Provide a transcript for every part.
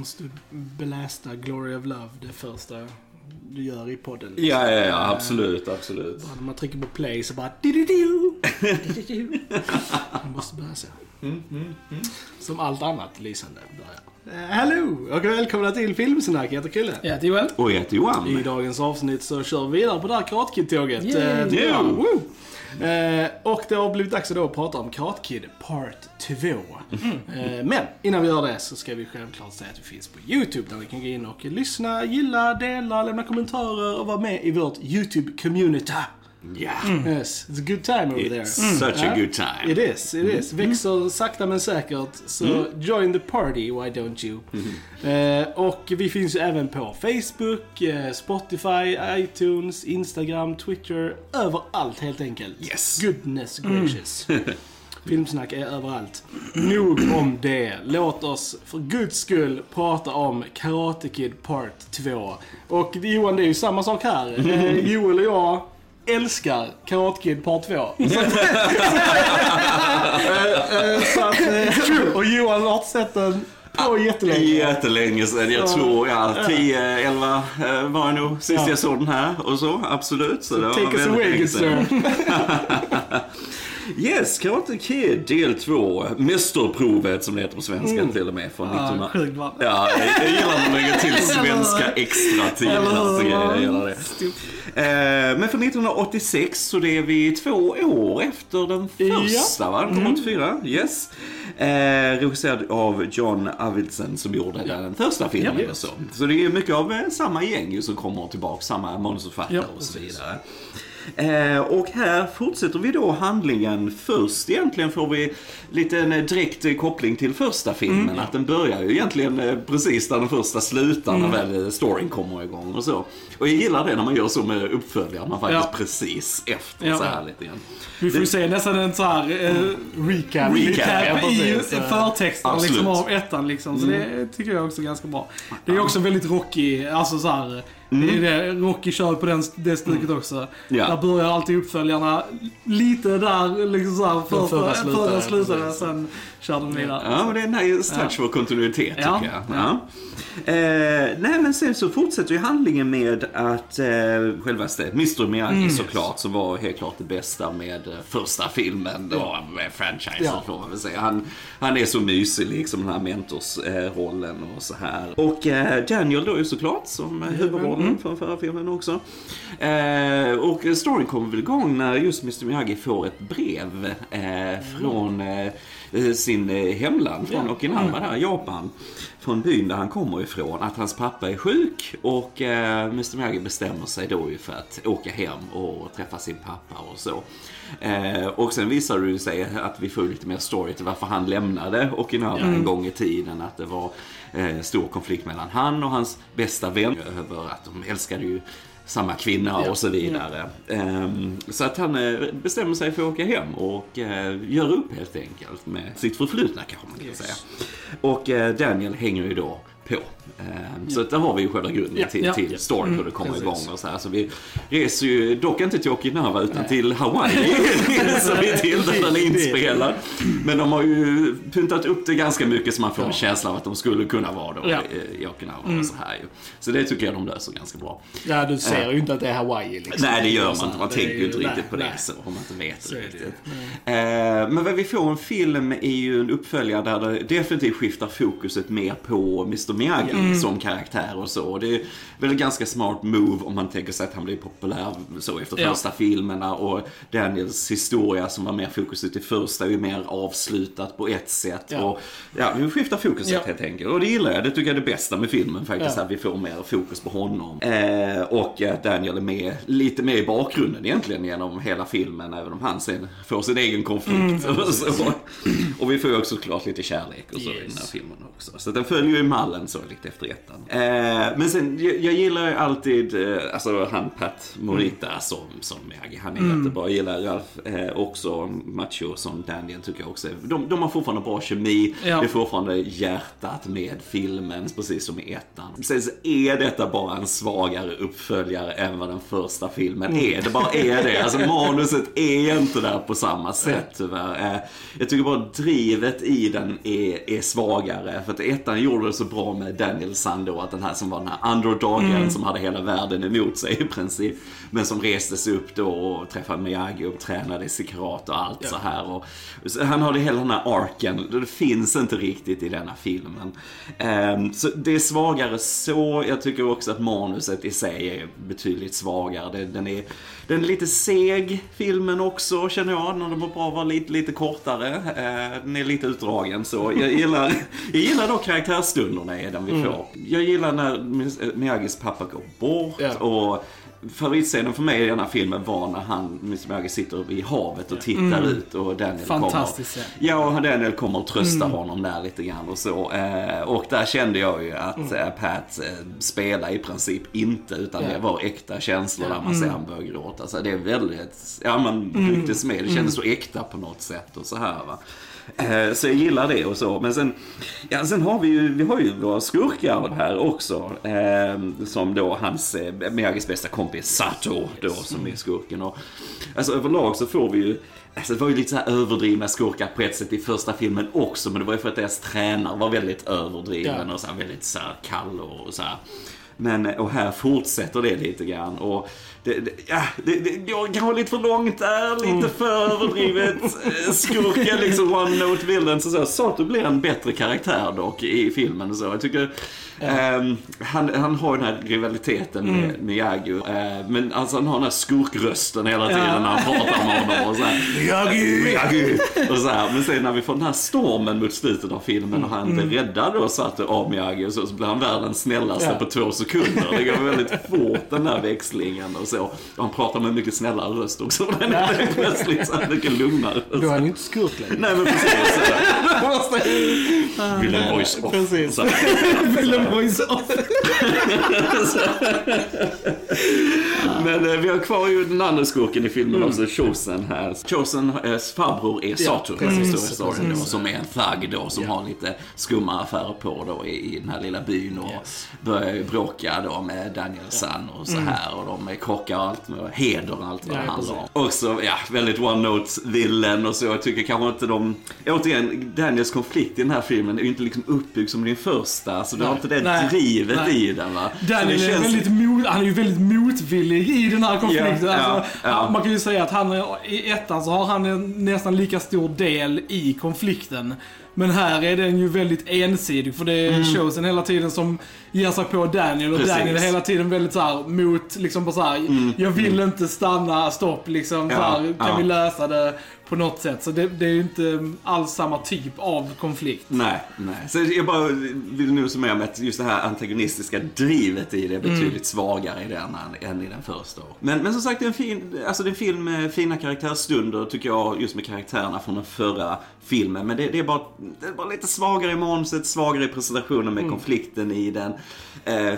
Måste du belästa Glory of Love, det första du gör i podden. Ja, ja, ja, absolut, absolut. Bara när man trycker på play så bara... Man måste börja så. Som allt annat lysande börjar. Eh, Hallå och välkomna till Filmsnack. Jag heter Chrille. Ja, det är väl. Och jag heter Johan. I dagens avsnitt så kör vi vidare på det här. Eh, det Yeah. woo. Eh, och det har blivit dags då att prata om Karate Kid Part 2. Eh, men innan vi gör det så ska vi självklart säga att vi finns på YouTube där ni kan gå in och lyssna, gilla, dela, lämna kommentarer och vara med i vårt YouTube-community. Ja. Yes, it's a good time over there. It's such a Ja. good time. It is, it is. Växer sakta men säkert. Så join the party, why don't you? Eh, och vi finns ju även på Facebook, eh, Spotify, iTunes, Instagram, Twitter. Överallt helt enkelt. Yes. Goodness gracious. Filmsnack är överallt. Nog om det. Låt oss för guds skull prata om Karate Kid Part 2. Och Johan, det är ju samma sak här. Eh, Joel och jag älskar Karate Kid Part 2. Så att, Eh, eh, så att, och Johan har inte sett den på jättelänge. Jättelänge sedan. Jag Så- tror, ja, 10, 11 eh, var det nog sist Ja. jag såg den här och så. Absolut. Så det var Take us away good sir. Yes, Karate Kid del 2. Mästerprovet som det heter på svenska till och med. Från Ja, 1900. sjukt bra. Ja, jag, jag gillar man lägger till svenska extra till. Alltså, jag, gillar det. Eh, men från 1986 så det är vi två år efter den första va? 1984. Yes. Eh, regisserad av John Avildsen som gjorde den första filmen. Ja. Så. så det är mycket av eh, samma gäng som kommer tillbaka, samma manusförfattare Ja, och så precis. Eh, och här fortsätter vi då handlingen. Först egentligen får vi lite en eh, direkt eh, koppling till första filmen. Att den börjar ju egentligen precis där den första slutar när väl storyn kommer igång och så. Och jag gillar det när man gör så med uppföljare, man faktiskt Ja. precis efter Ja. så här lite grann. Vi får ju se nästan en sån här eh, Recap. Recap, recap ja, i förtexten liksom, av ettan. Liksom. Så det tycker jag också är ganska bra. Det är också väldigt Rocky, alltså så här, Det är det, Rocky kör på den, det stuket också. Ja. Där börjar alltid uppföljarna lite där, liksom så här, för, förra förra slutar precis. sen kör de vidare. Ja, men det är en nice touch för kontinuitet tycker Ja. jag. Ja. Eh, nej, men sen så fortsätter ju handlingen med att eh, självaste Mr Miyagi Mm. såklart, som var helt klart det bästa med eh, första filmen då, med franchisen Ja. får man väl säga. Han, han är så mysig liksom, den här mentorsrollen och så här. Och eh, Daniel då ju såklart som eh, huvudrollen Mm. från förra filmen också. Eh, och storyn kommer väl igång när just Mr Miyagi får ett brev eh, från eh, sin eh, hemland, från Okinawa där, Japan. Från byn där han kommer ifrån, att hans pappa är sjuk och eh, Mr Miyagi bestämmer sig då ju för att åka hem och träffa sin pappa och så. Eh, och sen visar det sig att vi får lite mer story till varför han lämnade Okinawa en gång i tiden. Att det var eh, stor konflikt mellan han och hans bästa vän över att de älskade ju samma kvinna och så vidare. Ehm, så att han eh, bestämmer sig för att åka hem och eh, gör upp helt enkelt med sitt förflutna kanske man kan säga. Och eh, Daniel hänger ju då på. Ehm, Så att där har vi ju själva grunden Ja, till, ja. till storyn hur det kommer precis. igång och så här. Så vi reser ju dock inte till Okinawa utan till Hawaii. så vi till där den är inspelad. Men de har ju pyntat upp det ganska mycket så man får en känsla av att de skulle kunna vara då Ja. i, Okinawa och så här ju. Så det tycker jag de löser ganska bra. Ja, du ser ju inte att det är Hawaii liksom. Nej, det gör man inte. Man det tänker ju inte riktigt nej, på det nej. så, om man inte vet Så är det riktigt. ju. Eh, Men vad vi får en film är ju en uppföljare där det definitivt skiftar fokuset mer på Mr Miyagi Mm. som karaktär och så. Det är väl ett ganska smart move om man tänker sig att han blir populär så efter Ja. första filmerna och Daniels historia som var mer fokuset i första är ju mer avslutat på ett sätt. Ja. Och, ja, vi skiftar fokuset Ja. helt enkelt. Och det gillar jag. Det tycker jag är det bästa med filmen faktiskt. Ja. Att vi får mer fokus på honom. Eh, och att Daniel är med, lite mer i bakgrunden egentligen genom hela filmen. Även om han sen får sin egen konflikt. och, så. och vi får ju också såklart lite kärlek och så i den här Yes. filmen också. Så den följer ju mallen så lite efter ettan. Eh, men sen, jag, jag gillar ju alltid, eh, alltså han Pat Morita som, som Miyagi. Han är jättebra. Jag gillar Ralph eh, också, Macho som Daniel tycker jag också. De, de har fortfarande bra kemi. Ja. Det är fortfarande hjärtat med filmen, precis som i ettan. Sen så är detta bara en svagare uppföljare än vad den första filmen är. Det bara är det. Alltså manuset är inte där på samma sätt tyvärr. Eh, Jag tycker bara drivet i den är, är svagare. För att ettan gjorde det så bra om Danielsson då, att den här som var den här underdogen Mm. som hade hela världen emot sig i princip. Men som reste sig upp då och träffade Miyagi och tränades i karate och allt så här. Och, så han hade hela den här arken, det finns inte riktigt i denna filmen. Ehm, så det är svagare så, jag tycker också att manuset i sig är betydligt svagare. Det, den, är, den är lite seg, filmen också känner jag. Den hade varit bra vara lite, lite kortare. Eh, den är lite utdragen så. Jag gillar, jag gillar då karaktärsstunderna i den vi får. Jag gillar när Miyagis pappa går bort Ja. och Favoritscenen för mig i den här filmen var när han, Miyagi sitter i havet och tittar ut och Daniel Fantastisk kommer. Ja, och Daniel kommer och tröstar honom där lite grann och så. Eh, och där kände jag ju att eh, Pat eh, spelar i princip inte, utan Ja. det var äkta känslor där man ser han börjar gråta. Så det är väldigt, ja man Mm. rycktes med. Det kändes så äkta på något sätt och så här va. Eh, Så jag gillar det och så. Men sen, ja, sen har vi ju, vi har ju våra skurkar här också. Eh, som då hans, eh, Miyagis bästa kompis Sato då som är skurken. Och, alltså överlag så får vi ju Alltså det var ju lite så överdrivna skurkar på ett sätt i första filmen också, men det var ju för att deras tränare var väldigt överdriven Ja. och så väldigt så här kall och så här. Men, och här fortsätter det lite grann. Och det, det, ja, det, det jag kan vara lite för långt där, lite för överdrivet. Eh, Skurken, liksom one note villains och så. Sato blir en bättre karaktär dock i filmen och så. Jag tycker ehm, han, han har den här rivaliteten med Miyagi. Eh, men alltså han har den här skurkrösten hela tiden Ja. när han pratar med honom och så här. Miyagi! Miyagi! Och så här. Men sen när vi får den här stormen mot slutet av filmen och han inte räddar då Sato av Miyagi och så, så blir han världens snällaste Ja. på två sekunder. Det går väldigt fort den där växlingen och så. Och han pratar med mycket snällare röst också. Den är plötsligt så här mycket lugnare. Då är han ju inte skurk längre. Nej men precis. Villain voice off. Precis. Villain voice off. Men eh, vi har kvar ju den andra skurken i filmen också, Chosen här. Chosen, eh, farbror är Sato, precis. mm. storyn då, som är en thug då, som har lite skumma affärer på då i, i den här lilla byn och Yes. börjar bråka då med Danielsson och så här och de krockar och allt med heder och allt vad Ja, det handlar om. Också, ja, väldigt one-note-villen och så. Jag tycker kanske inte de... Återigen, Daniels konflikt i den här filmen är ju inte liksom uppbyggd som din första, så du har inte det drivet i den va. Daniel det är känns- väldigt mot, han är ju väldigt motvillig i den här konflikten. Ja, alltså, ja. Man kan ju säga att han, i ettan så har han en nästan lika stor del i konflikten. Men här är den ju väldigt ensidig för det är Chosen hela tiden som ger sig på Daniel och Precis. Daniel är hela tiden väldigt så här mot, liksom bara så här, jag vill inte stanna, stopp liksom. så Ja, här, kan ja. vi lösa det på något sätt? Så det, det är ju inte alls samma typ av konflikt. Nej, nej. Så jag bara vill nu summera med att just det här antagonistiska drivet i det är betydligt svagare i den än, än i den första. Men, men som sagt, det är en, fin, alltså det är en film med fina karaktärsstunder tycker jag, just med karaktärerna från den förra filmen. Men det, det, är, bara, det bara lite svagare i manuset, svagare i presentationen med konflikten i den. Eh,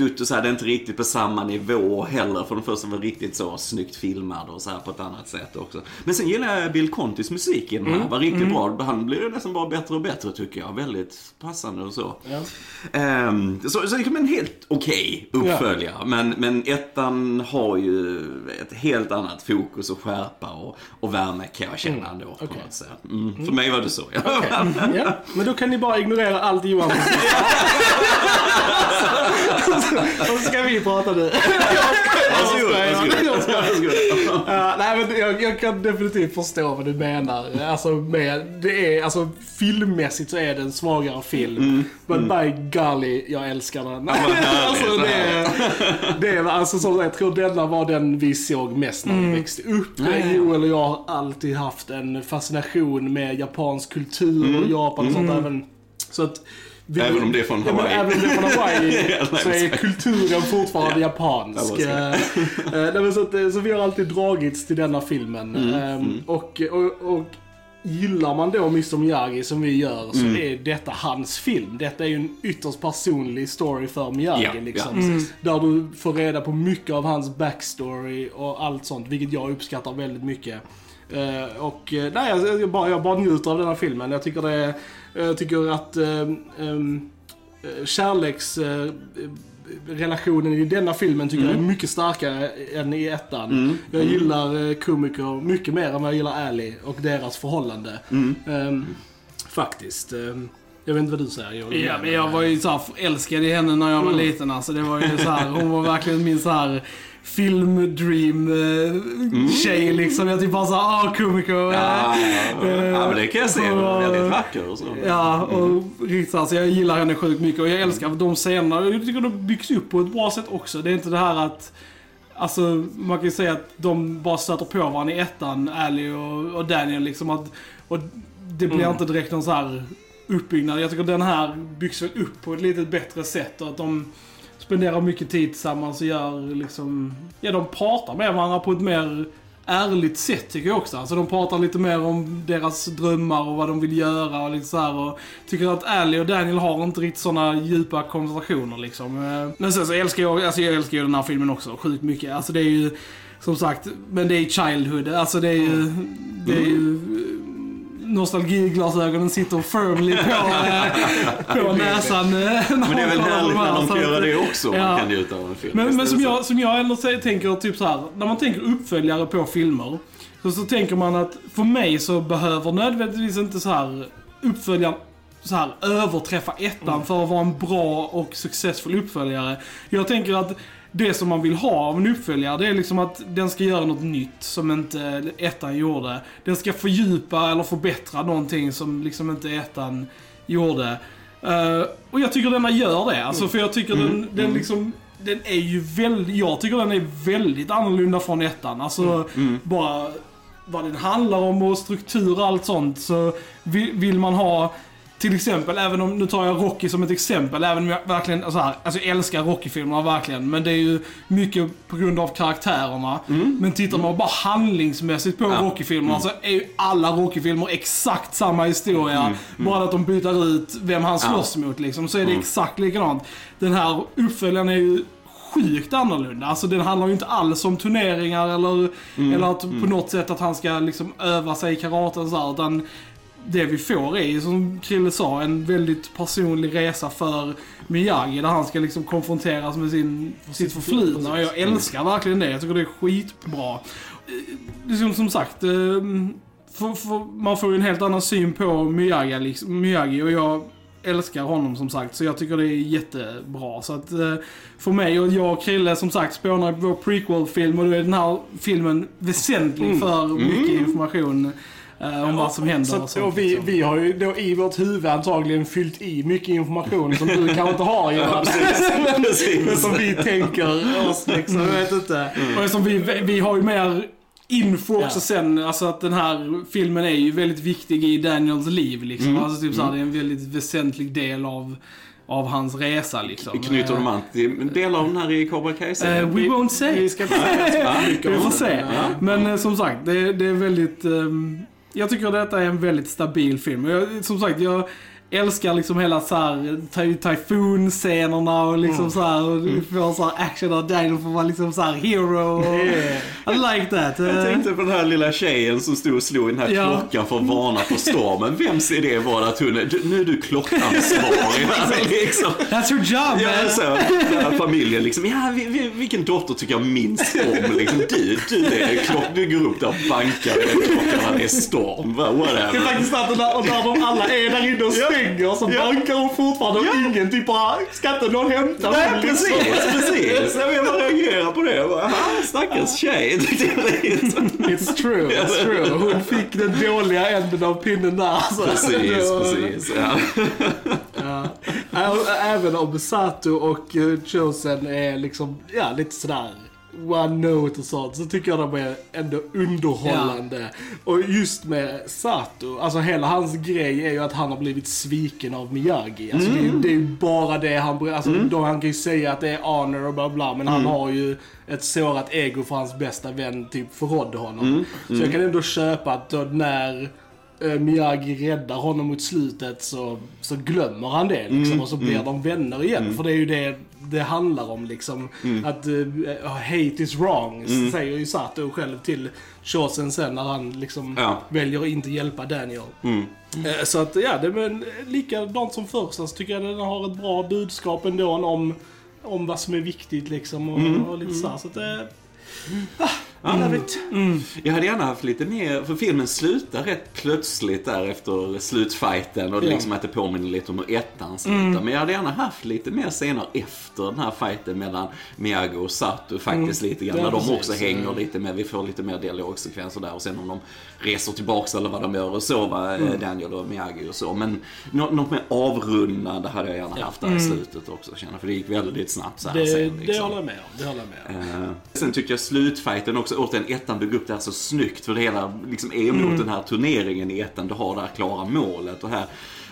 och så här, det är inte riktigt på samma nivå heller. För den första var riktigt så snyggt filmad och så här på ett annat sätt också. Men sen gillar jag Bill Contis musik i den här. var riktigt bra. Han blir ju nästan bara bättre och bättre tycker jag. Väldigt passande och så. Ja. Ehm, så, så det är en helt okej uppföljare. Men, men ettan har ju ett helt annat fokus och skärpa och, och värme kan jag känna ändå. På okej. något sätt. Mm. För mig var det så. Ja. Ja, men då kan ni bara ignorera allt Johan Och så ska vi prata nu. Varsågod, nej, men jag, jag kan definitivt förstå vad du menar. Alltså, med, det är, alltså, filmmässigt så är det en svagare film. Men by golly, jag älskar den. alltså, det, är, det är alltså, som jag tror denna var den vi såg mest när vi växte upp. Ja. Joel och jag har alltid haft en fascination med japansk kultur och Japan och sånt. Även, så att, vi, Även om det är från Ja, Hawaii. Även om det är från Hawaii Ja, så är exakt. kulturen fortfarande japansk. Ja, Eh, eh, nej, så, att, eh, så vi har alltid dragits till denna filmen. Mm, Ehm, Och, och, och gillar man då Mr Miyagi som vi gör så Mm. är detta hans film. Detta är ju en ytterst personlig story för Miyagi. Ja, liksom. Där du får reda på mycket av hans backstory och allt sånt, vilket jag uppskattar väldigt mycket. Och nej, jag, jag, bara, jag bara njuter av den här filmen. Jag tycker det är, jag tycker att um, kärleks... eh, relationen i denna filmen tycker jag är mycket starkare än i ettan. Jag gillar uh, Kumiko mycket mer än vad jag gillar Ali och deras förhållande. Ehm, faktiskt. Ehm, Jag vet inte vad du säger Joel. Ja, men jag var ju så här förälskad i henne när jag var liten. Alltså, det var ju så här, hon var verkligen min så här film-dream-tjej liksom. Jag typ bara såhär, ah komiker. Ja, ja, ja. ja, men det kan jag se. Hon är väldigt vacker och så. Ja, och riktigt så här, så jag gillar henne sjukt mycket och jag älskar de scenerna. Jag tycker de byggs upp på ett bra sätt också. Det är inte det här att Alltså man kan ju säga att de bara stöter på varandra i ettan, Ali och, och Daniel liksom. Att, och det blir inte direkt någon så här uppbyggnad. Jag tycker den här byggs väl upp på ett lite bättre sätt och att de spenderar mycket tid tillsammans och gör liksom... Ja, de pratar med varandra på ett mer ärligt sätt tycker jag också. Alltså de pratar lite mer om deras drömmar och vad de vill göra och lite så här. Och tycker att Ali och Daniel har inte riktigt sådana djupa konversationer liksom. Eh, Men sen så älskar jag, alltså jag älskar ju den här filmen också sjukt mycket. Alltså det är ju, som sagt, men det är Childhood. Alltså det är ju, det är ju nostalgiglasögonen sitter firmly på, på näsan. eh, Men det är väl härligt när de kan göra det också. Ja. Man kan njuta av en film. men, men som, jag, som jag ändå tänker typ så här, när man tänker uppföljare på filmer. Så, så tänker man att för mig så behöver nödvändigtvis inte så här uppföljaren så här överträffa ettan för att vara en bra och successfull uppföljare. Jag tänker att det som man vill ha av en uppföljare, det är liksom att den ska göra något nytt som inte ettan gjorde. Den ska fördjupa eller förbättra någonting som liksom inte ettan gjorde. Eh, och jag tycker denna gör det. Alltså, för jag tycker den, den liksom... Den är ju väldigt... Jag tycker den är väldigt annorlunda från ettan. Alltså, bara vad den handlar om och struktur och allt sånt. Så vill, vill man ha... Till exempel, även om, nu tar jag Rocky som ett exempel, även om jag verkligen, alltså, här, alltså jag älskar Rocky-filmerna verkligen, men det är ju mycket på grund av karaktärerna. Men tittar man bara handlingsmässigt på Ja. Rocky-filmerna så är ju alla Rocky-filmer exakt samma historia. Bara att de byter ut vem han slåss mot liksom, så är det exakt likadant. Den här uppföljaren är ju sjukt annorlunda. Alltså den handlar ju inte alls om turneringar eller, eller att på något sätt att han ska liksom öva sig i karate och så här, utan det vi får är som Krille sa en väldigt personlig resa för Miyagi där han ska liksom konfronteras med sin, sitt förflutna och jag älskar verkligen det. Jag tycker det är skitbra. Liksom, som sagt, eh, för, för, man får ju en helt annan syn på Miyagi, liksom, Miyagi och jag älskar honom som sagt, så jag tycker det är jättebra. Så att eh, för mig och jag och Krille som sagt spånar på vår prequel-film och då är den här filmen väsentlig för mycket information eh, om vad som händer Så, och sånt. och vi, liksom. vi har ju då i vårt huvud antagligen fyllt i mycket information som du kanske inte har Johan. Men Precis. som vi tänker oss liksom. Jag vet inte. Och som vi, vi har ju mer info också Ja. sen, alltså att den här filmen är ju väldigt viktig i Daniels liv liksom. Mm. Alltså typ såhär, det är en väldigt väsentlig del av, av hans resa liksom. Knyter de an till delar av den här i Cobra kai Eh, we won't say. Vi ska Vi får se. Men eh, som sagt, det, det är väldigt... ehm, jag tycker detta är en väldigt stabil film. Och Jag, som sagt, jag älskar liksom hela så här ty- typhoon-scenerna och liksom så här och får så här action och Daniel får vara liksom så här hero. Och, I like that. Jag Eh, tänkte på den här lilla tjejen som stod och slog i den här Ja. klockan för att varna för stormen. Vems idé var det att hon är, "Du, nu är du klockansvarig? Alltså, liksom. That's your job Ja, man. så, här familjen liksom, ja, vi, vi, vilken dotter tycker jag minst om? Liksom, du, du, är klock, du går upp där och bankar klockan det är storm, va, Det är whatever. faktiskt när de alla är där inne och stänger så bankar hon fortfarande och ingen typ bara, ska inte någon hämta Nej, någon?" precis, precis. Jag jag reagerar på det. Jag bara, "Aha, Stackars tjej. liksom. It's true, it's true. Hon fick den dåliga änden av pinnen där. Så Precis, var- precis. Ja. Ja. Även om Sato och eh, Chosen är liksom, ja lite sådär one note och sånt, så tycker jag de är ändå underhållande. Och just med Sato, alltså hela hans grej är ju att han har blivit sviken av Miyagi. Alltså det, är, ju- det är ju bara det han, alltså då han kan ju säga att det är honor och bla bla, men han har ju ett sårat ego för hans bästa vän typ förrådde honom. Så jag kan ändå köpa att då när Miyagi räddar honom mot slutet så, så glömmer han det liksom, och så blir de vänner igen. För det är ju det det handlar om liksom. Att eh, hate is wrong, säger ju Sato själv till Chosen sen när han liksom Ja. väljer att inte hjälpa Daniel. Mm. Eh, Så att ja, det är men likadant som första så tycker jag den har ett bra budskap ändå om, om vad som är viktigt liksom och, och lite så här. Så att ah, Ja, Mm. jag hade gärna haft lite mer, för filmen slutar rätt plötsligt där efter slutfighten och det Ja. liksom att det påminner lite om hur ettan slutar. Mm. Men jag hade gärna haft lite mer scener efter den här fighten mellan Miyagi och Sato faktiskt lite grann. När de precis. också hänger lite mer, vi får lite mer dialogsekvenser där och sen om de reser tillbaks eller vad de gör och så, va, Mm. eh, Daniel och Miyagi och så. Men nå- något mer avrundande hade jag gärna haft där i slutet också känner för det gick väldigt snabbt så här Det, sen. det liksom. håller jag med om. Det håller jag med om. Eh, sen tycker jag slutfighten också, återigen ettan bygger upp det här så snyggt för det hela liksom är mot den här turneringen i ettan, du har det här klara målet och här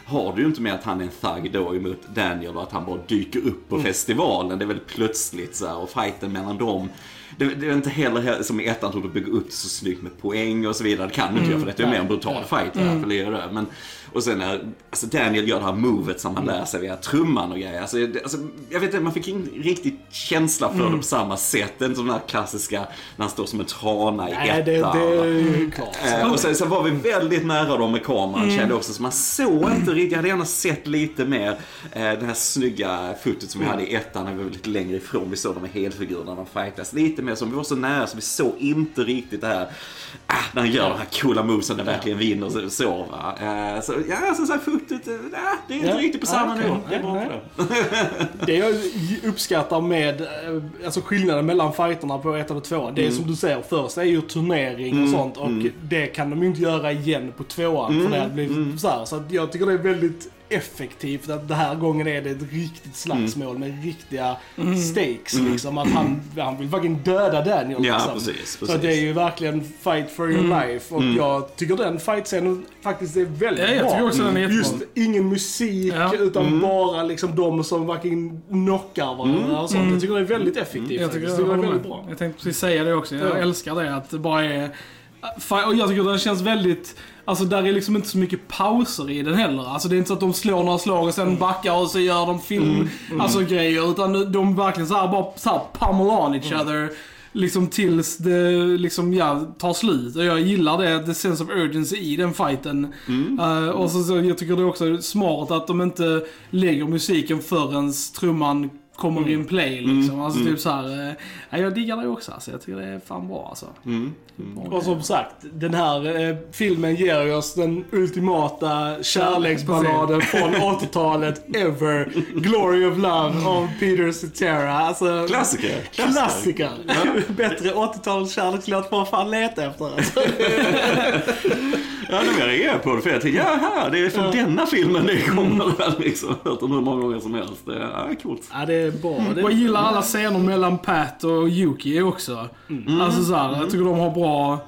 har du ju inte med att han är en thug då emot Daniel och att han bara dyker upp på festivalen. Det är väldigt plötsligt så här, och fighten mellan dem. Det, det är inte heller he- som i ettan tog du bygga upp det så snyggt med poäng och så vidare. Det kan du inte göra för det är mer en brutal fight här, för det är det. Men, och sen när alltså Daniel gör det här movet som han lär sig via trumman och grejer. Alltså, det, alltså, jag vet inte, man fick ingen riktig känsla för det på samma sätt. Det är inte som den här klassiska när han står som en trana i Nej, ettan. det, det är klart. Eh, och sen, sen var vi väldigt nära dem med kameran Mm. kände också. Så man såg inte riktigt. Jag hade gärna sett lite mer eh, det här snygga fotot som vi hade i ettan när vi var lite längre ifrån. Vi såg dem med helfigurerna de fightas. Lite mer som vi var så nära så vi såg inte riktigt det här. Ah, när han gör de här coola movesen när verkligen vinner så, så va. Eh, så ja, så, så här fotot. Eh, ah, det är inte Ja. riktigt på Ja, samma okej. nivå. Det är bra för det. Det jag uppskattar med eh, alltså skillnaden mellan fighterna på ettan och tvåan. Det är som du säger, först är ju turnering och sånt och det kan de ju inte göra igen på tvåan för det hade blivit så här. Så jag tycker det är väldigt effektivt att den här gången är det ett riktigt slagsmål med riktiga stakes liksom. Att han, han vill fucking döda Daniel Ja, liksom. precis, Så precis. det är ju verkligen fight for your life och jag tycker den fightscenen faktiskt är väldigt Ja, jag bra. tycker också den är. Just ingen musik Ja. utan bara liksom de som verkligen knockar varandra och sånt. Jag tycker det är väldigt effektivt Jag tycker Jag jag, tycker det är väldigt bra. Jag tänkte precis säga det också. Jag Ja. älskar det att det bara är... Fi- Och jag tycker den känns väldigt... Alltså där är liksom inte så mycket pauser i den heller. Alltså det är inte så att de slår några slag och sen backar och så gör de film, alltså grejer. Utan de verkligen så här bara så här pummel on each other. Liksom tills det liksom, ja, tar slut. Och jag gillar det, the sense of urgency i den fighten. Eh, och så, så jag tycker det är också smart att de inte lägger musiken förrän trumman kommer in play liksom. Alltså typ såhär, eh, ja, jag diggar det också alltså. Jag tycker det är fan bra alltså. Bra Och som sagt, den här eh, filmen ger ju oss den ultimata kärleksballaden från 80-talet ever. Glory of Love av Peter Cetera. Alltså, Klassiker. Klassiker. Bättre 80-tals kärlekslåt får man fan leta efter. Alltså. Ja, nu reagerar jag på det för jag tänkte, jaha, det är från denna filmen det kommer väl liksom. Hört den hur många gånger som helst. Det är ja, coolt. Ja, det är bra. Det Och jag gillar alla scener mellan Pat och Yuki också. Alltså såhär, jag tycker de har bra...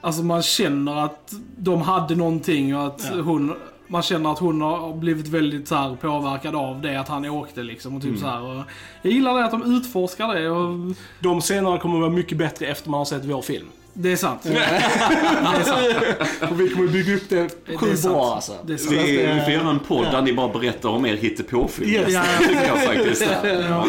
Alltså man känner att de hade någonting och att Ja. hon... Man känner att hon har blivit väldigt så här påverkad av det, att han åkte liksom. Och typ så här, och jag gillar det att de utforskar det och De scenerna kommer att vara mycket bättre efter man har sett vår film. det är sant. Och vi kommer bygga upp det Det är sjukt sant. bra alltså. Det är sant. Vi, det- vi får göra en podd där ni bara berättar om er hittepåfilm. Yes. Ja, tycker jag faktiskt. Ja. Ja.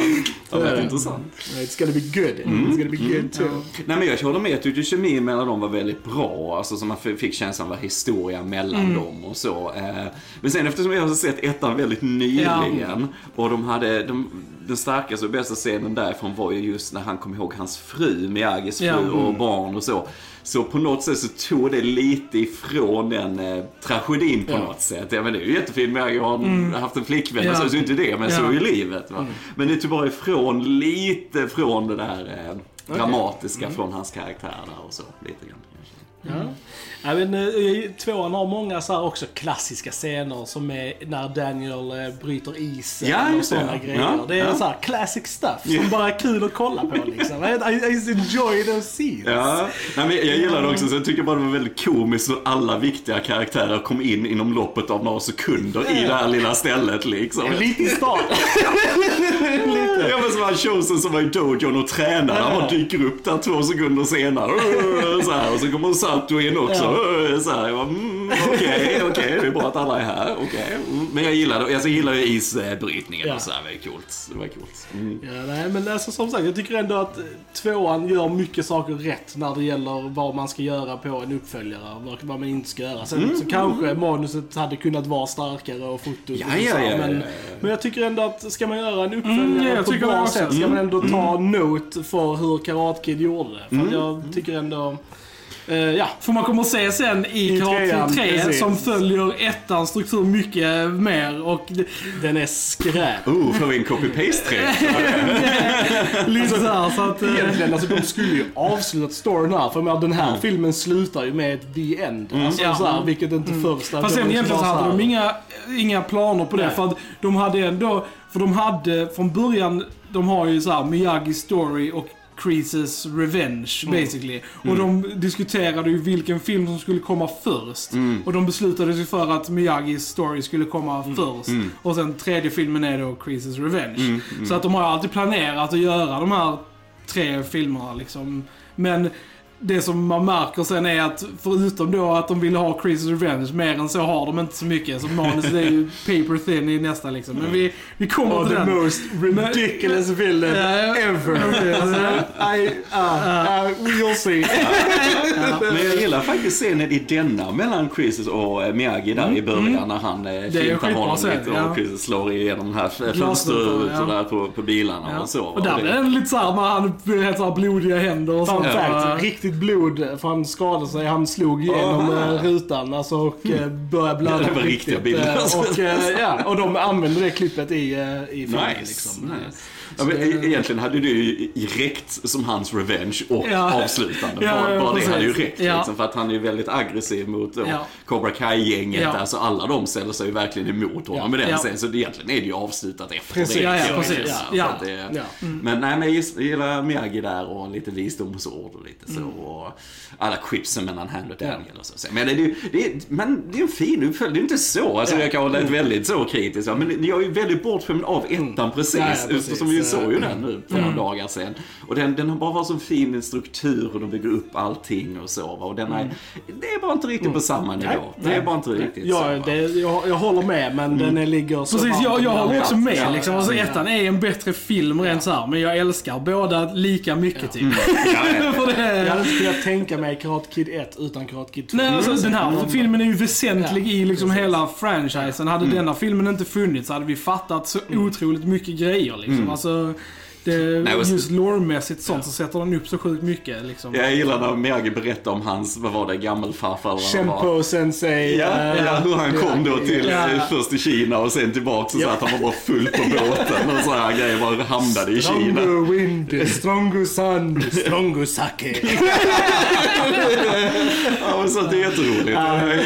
Det var intressant. It's gonna be good. It's gonna be good too. Nej men jag håller med, jag tyckte kemin mellan dem var väldigt bra. Alltså så man fick känslan av historia mellan Mm. dem och så. Eh, Men sen eftersom jag har sett ettan väldigt nyligen och de hade, de, den starkaste och bästa scenen därifrån var ju just när han kom ihåg hans fru, Miyagis fru Ja. Mm. och barn och så. Så på något sätt så tog det lite ifrån den eh, tragedin på Ja. något sätt. Ja, men det är ju jättefint, Miyagi har haft en flickvän, Mm. Ja. ja. så är ju inte det, men så Ja. är ju livet. Va? Men det tog bara ifrån lite från det där eh, dramatiska från hans karaktär där och så. Lite grann. kanske. Ja. Ja, men, eh, tvåan har många så också klassiska scener som är när Daniel eh, bryter isen Ja, och sådana grejer. Ja, det är så här classic stuff som bara är kul att kolla på liksom. I, I enjoy those scenes. Ja, nej, men jag gillar det också. Så jag tycker bara det var väldigt komiskt hur alla viktiga karaktärer kom in inom loppet av några sekunder i det här lilla stället liksom. Lite i start. Ja men som han Chosen som var i dojon och tränade, han bara dyker upp där två sekunder senare. Så här, och så kommer Sato in också. Så här, jag bara, mm, Okej, okej, det är bra att alla är här. Okej. Mm. Men jag gillar alltså, jag gillar ju isbrytningen Ja. och så här, det är coolt. Det var coolt. Mm. Ja, nej, men alltså, som sagt, jag tycker ändå att tvåan gör mycket saker rätt när det gäller vad man ska göra på en uppföljare och vad man inte ska göra. Sen Mm. så kanske manuset hade kunnat vara starkare och fotot Ja, och så, ja, ja, men, ja, ja. Men jag tycker ändå att ska man göra en uppföljare Mm, på bra sätt ska man ändå ta note för hur Karate Kid gjorde det. För att jag tycker ändå... eh, ja. För man kommer att se sen i I Karate trean, Kid 3 precis. som följer ettans struktur mycket mer och Den är skräp. Oh, får vi en copy-paste lite så här så att... eh, Egentligen, alltså de skulle ju avslutat storyn här. För menar, den här filmen slutar ju med ett the end. Alltså, Ja. så här, vilket inte första... Fast sen egentligen så hade de inga, inga planer på det. Nej. För att de hade ändå, för de hade från början, de har ju så här Miyagi Story och Creases Revenge basically. Och de diskuterade ju vilken film som skulle komma först. Och de beslutade sig för att Miyagis Story skulle komma först. Och sen tredje filmen är då Creases Revenge. Så att de har alltid planerat att göra de här tre filmerna liksom. Men det som man märker sen är att förutom då att de ville ha Creases Revenge, mer än så har de inte så mycket. Så manuset är ju paper thin i nästa liksom. Men vi, vi kommer Oh, till the den. most ridiculous villain Ja, ever. Alltså, I, uh, uh, we'll see. Men jag gillar faktiskt scenen i denna mellan Chris och eh, Miyagi där i början när han eh, fintar honom scen, lite ja. och Chris slår igenom de här f- Glasrutorna, fönsterrutorna ja. där på, på bilarna Ja. och så. Och där blir det lite såhär när han helt såhär blodiga händer och sånt. Ja. riktigt blod för han skadade sig. Han slog igenom Aha. eh, rutan alltså, och eh, började blöda. Ja, det var riktiga riktigt, bilder. eh, Och, eh, ja, och de använde det klippet i, i filmen. Nice, Liksom. nice. Ja, men e- egentligen hade det ju räckt som hans revenge och Ja. avslutande. Ja, bara bara det hade ju räckt. Ja. Liksom, för att han är ju väldigt aggressiv mot då. Cobra Kai-gänget. Ja. Alltså alla de ställer sig ju verkligen emot honom Ja. med den Ja. scenen. Så det, egentligen är det ju avslutat efter Precis. det. Ja, ja, precis. det- Ja. Men nej, men jag gillar Miyagi där och lite visdomsord och lite så. Mm. Och alla quipsen mellan han och Daniel och så. Men det är ju det är, men det är en fin uppföljning. Det är inte så. Alltså, jag kan vara lite väldigt så kritisk. va, Men jag är ju väldigt bortskämd av ettan precis. Ja, ja, precis. Eftersom vi såg ju Mm. den nu för några dagar sedan. Och den, den har bara så fin struktur och de bygger upp allting och så. Va? Och den är, det är bara inte riktigt på samma nivå. Det är bara inte riktigt Ja, så. det, jag, jag håller med, men den är, ligger så Precis, jag, jag håller också med Ja, liksom. Alltså, ja, ettan är en bättre film rent så här, men jag älskar båda lika mycket typ. Ja, ja. För det inte kunnat tänka mig Karate Kid 1 utan Karate Kid 2. Nej, alltså, den här Mm. filmen är ju väsentlig i liksom precis. hela franchisen. Hade denna filmen inte funnits hade vi fattat så otroligt mycket grejer liksom. Alltså, det, Nej, just lore-mässigt sånt så sätter den upp så sjukt mycket liksom. Jag gillar när Miyagi berättar om hans, vad var det, gammelfarfar eller. Shempo Sensei. Ja, eh, ja, hur han kom då till Ja. först till Kina och sen tillbaka och så Ja. att han var bara full på båten och så här grejer bara hamnade i Kina. Stronger wind, stronger sun, stronger sake. Ja, men så det är jätteroligt.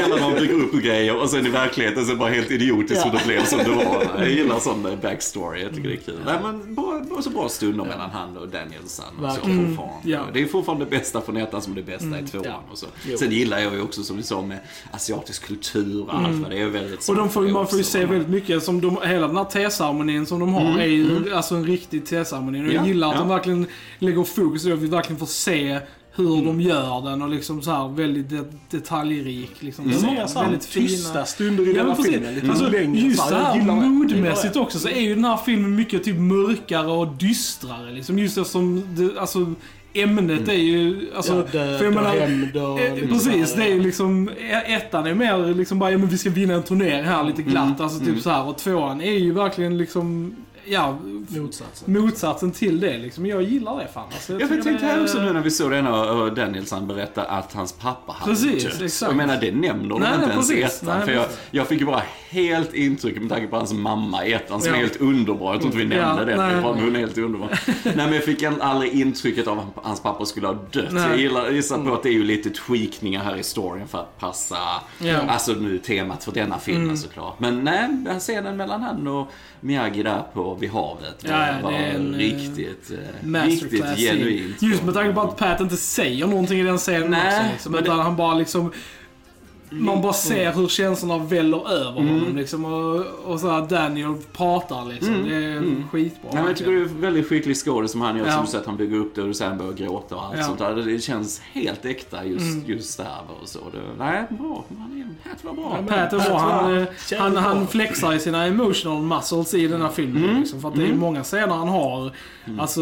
När man bygger upp grejer och sen i verkligheten så är det bara helt idiotiskt hur det blev som det var. Jag gillar sån backstory, jag tycker det är kul. Nej, men bara, bara så bra stunder mellan han och Danielson och så fortfarande. Ja. Det är fortfarande det bästa från ettan som det bästa i tvåan Ja. och så. Jo. Sen gillar jag ju också som vi sa med asiatisk kultur och allt vad det är väldigt Och de får, man får ju se väldigt mycket, som de, hela den här teceremonin som de har är ju alltså en riktig teceremoni. Och jag Ja, gillar att ja. de verkligen lägger fokus på att vi verkligen får se hur de gör den och liksom så här väldigt det, detaljrik. Liksom, Det är Se många så här väldigt tysta stunder i Ja, men precis. filmen. Lite Alltså, längre. just Så här moodmässigt också så är ju den här filmen mycket typ mörkare och dystrare. Liksom. Just eftersom det, alltså, ämnet är ju... Alltså, Ja, död för jag och menar, hämnd och eh, lite Precis, det här, är ju liksom... Ettan är mer liksom bara, ja men vi ska vinna en turnering här lite glatt. Alltså typ så här. Och tvåan är ju verkligen liksom... Ja, Motsatsen. motsatsen till det liksom. Jag gillar det fan. Alltså, Jag tycker tänkte det här är- också nu när vi såg den och och Danielsson berätta att hans pappa hade Precis, dött. exakt. Jag menar det nämner de Nej, inte nej, ens i precis. ettan. För jag, jag fick ju bara helt intryck med tanke på hans mamma i ettan som Ja. är helt underbar. Jag tror inte vi nämnde Ja, det. nej. men bara, Hon är helt underbar. nej men jag fick aldrig intrycket av att hans pappa skulle ha dött. Nej. Jag gillar, gissar på att det är ju lite tweakningar här i storyn för att passa, Ja. alltså nu temat för denna filmen såklart. Men nej, scenen mellan han och Miyagi där på vid havet Ja, ja, det är en, eh, riktigt, eh, riktigt genuint. Just med tanke på att Pat inte säger någonting i den scenen Nej, också. Liksom, men det- utan han bara liksom... Man bara ser hur känslorna väller över honom liksom. Och, och så här Daniel pratar liksom. Det är skitbra. Nej, men jag tycker det är väldigt skicklig skådis som han gör. Ja. Som du säger att han bygger upp det och sen börjar gråta och allt Ja. sånt där. Det känns helt äkta just, just där och så. Det, nej, bra. Han är, Pat var bra. Pat är bra. Han, eh, han, bra. han flexar i sina emotional muscles i den här filmen. Liksom, för att det är många scener han har, alltså,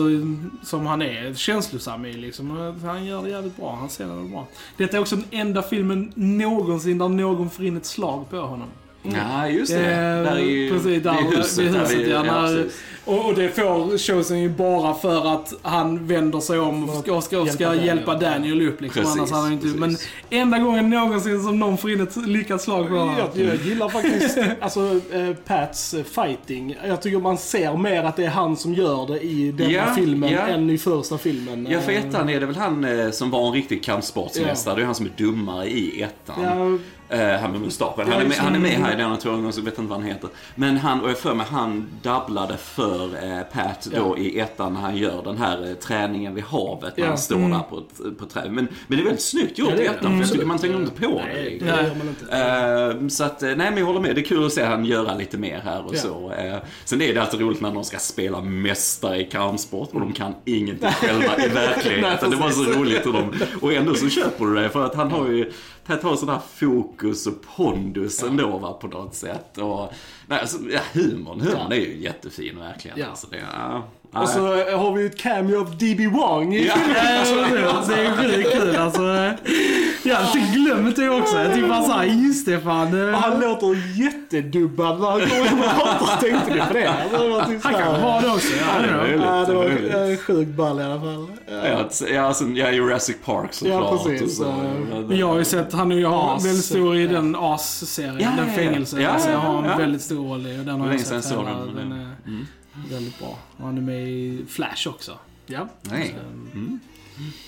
som han är känslosam i. Liksom. Han gör det jävligt bra. Han ser det bra. Detta är också den enda filmen någonsin där någon får in ett slag på honom. Ja, just det. Eh, där i, precis, där vid huset. vid där huset, vid- ja, när-. Och, och det får Chosen ju bara för att han vänder sig om och ska, ska, ska Hjälpa hjälpa Daniel. Daniel upp liksom. Precis, Annars hade han inte... Men enda gången någonsin som någon får in ett lyckat slag på honom. Jag, jag gillar faktiskt alltså, eh, Pats fighting. Jag tycker man ser mer att det är han som gör det i denna Ja, filmen ja. än i första filmen. Ja, för ettan är det väl han eh, som var en riktig kampsportsmästare. Det är han som är dummare i ettan. Ja, Eh, han med mustaschen. Han, är med- han är med det. här i den tror jag, så vet inte vad han heter. Men han, och jag för mig, han dubblade för eh, Pat då Ja. i ettan när han gör den här eh, träningen vid havet när Ja. han står där på på ett träd. Men, men det är väldigt snyggt gjort Ja, det i det. ettan, för jag tycker man tänker inte på det. nej, det liksom. gör man inte. Så att, nej men jag håller med. Det är kul att se han göra lite mer här och Ja. så. Sen är det alltid roligt när de ska spela mästare i kampsport och de kan ingenting själva i verkligheten. det var så roligt hur de, och ändå så köper du det för att han har ju, Pat har sån här fokus och pondus ändå va, på något sätt. Och, nej, alltså, ja, humorn, humorn är ju jättefin verkligen. Ja. Alltså, det, ja, Och så eh, har vi ju ett cameo av D.B. Wong i Ja. Ja, det är sjukt kul alltså. Jag har inte glömt det också. Jag tycker bara såhär, just det fan. Och han låter jättedubbad när han kommer och pratar. Tänkte du på det? Alltså, det var typ Han så här- kan vara det också. Ja, det är det. Ja, det var Möjligt. eh, sjukt ball i alla fall. Ja. Ja, alltså, ja, Jurassic Park såklart. Ja, precis. och så. Ja. Men jag har ju sett, han är ju väldigt stor i den As-serien. Ja, den ja, ja. alltså, jag ja, har en ja. väldigt stor roll i och den har jag sett hela. den, är väldigt bra. Och han är med i Flash också. Ja. Nej.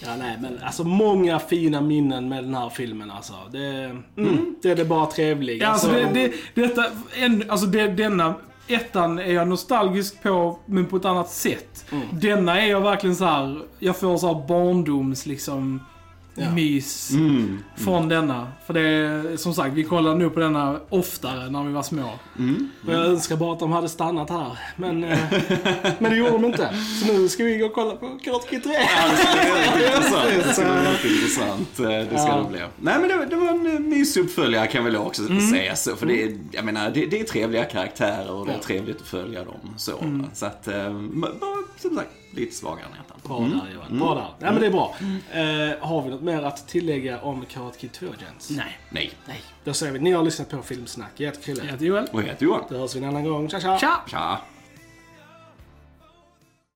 Ja, nej men alltså många fina minnen med den här filmen alltså. Det, mm, det är det bara trevligt. Ja, alltså det, det, detta, en, alltså det, denna ettan är jag nostalgisk på, men på ett annat sätt. Mm. Denna är jag verkligen så här. jag får så här barndoms liksom Ja. mys Mm. från denna. För det är, som sagt, vi kollade nu på denna oftare när vi var små. Och Jag önskar bara att de hade stannat här. Men, eh, men det gjorde de inte. Så nu ska vi gå och kolla på Karate Kid 3. Ja, det ska bli intressant. Det ska Ja. eh, Det ska Ja. det bli. Nej, men det, var- det var en eh, mysig uppföljare kan väl också säga så. För det är, jag menar, det, det är trevliga karaktärer och det är trevligt att följa dem. Så, så att, eh, bara som sagt, lite svagare än ettan. Bra där Johan. Bra där. Nej men det är bra. Eh, har vi något mer att tillägga om Karate Kid 2 Jens? Nej. Nej. Nej. Då säger vi, ni har lyssnat på Filmsnack. Jag heter Chrille. Jag heter Joel. Och jag heter Johan. Då hörs vi en annan gång. Tja tja! Tja! Tja.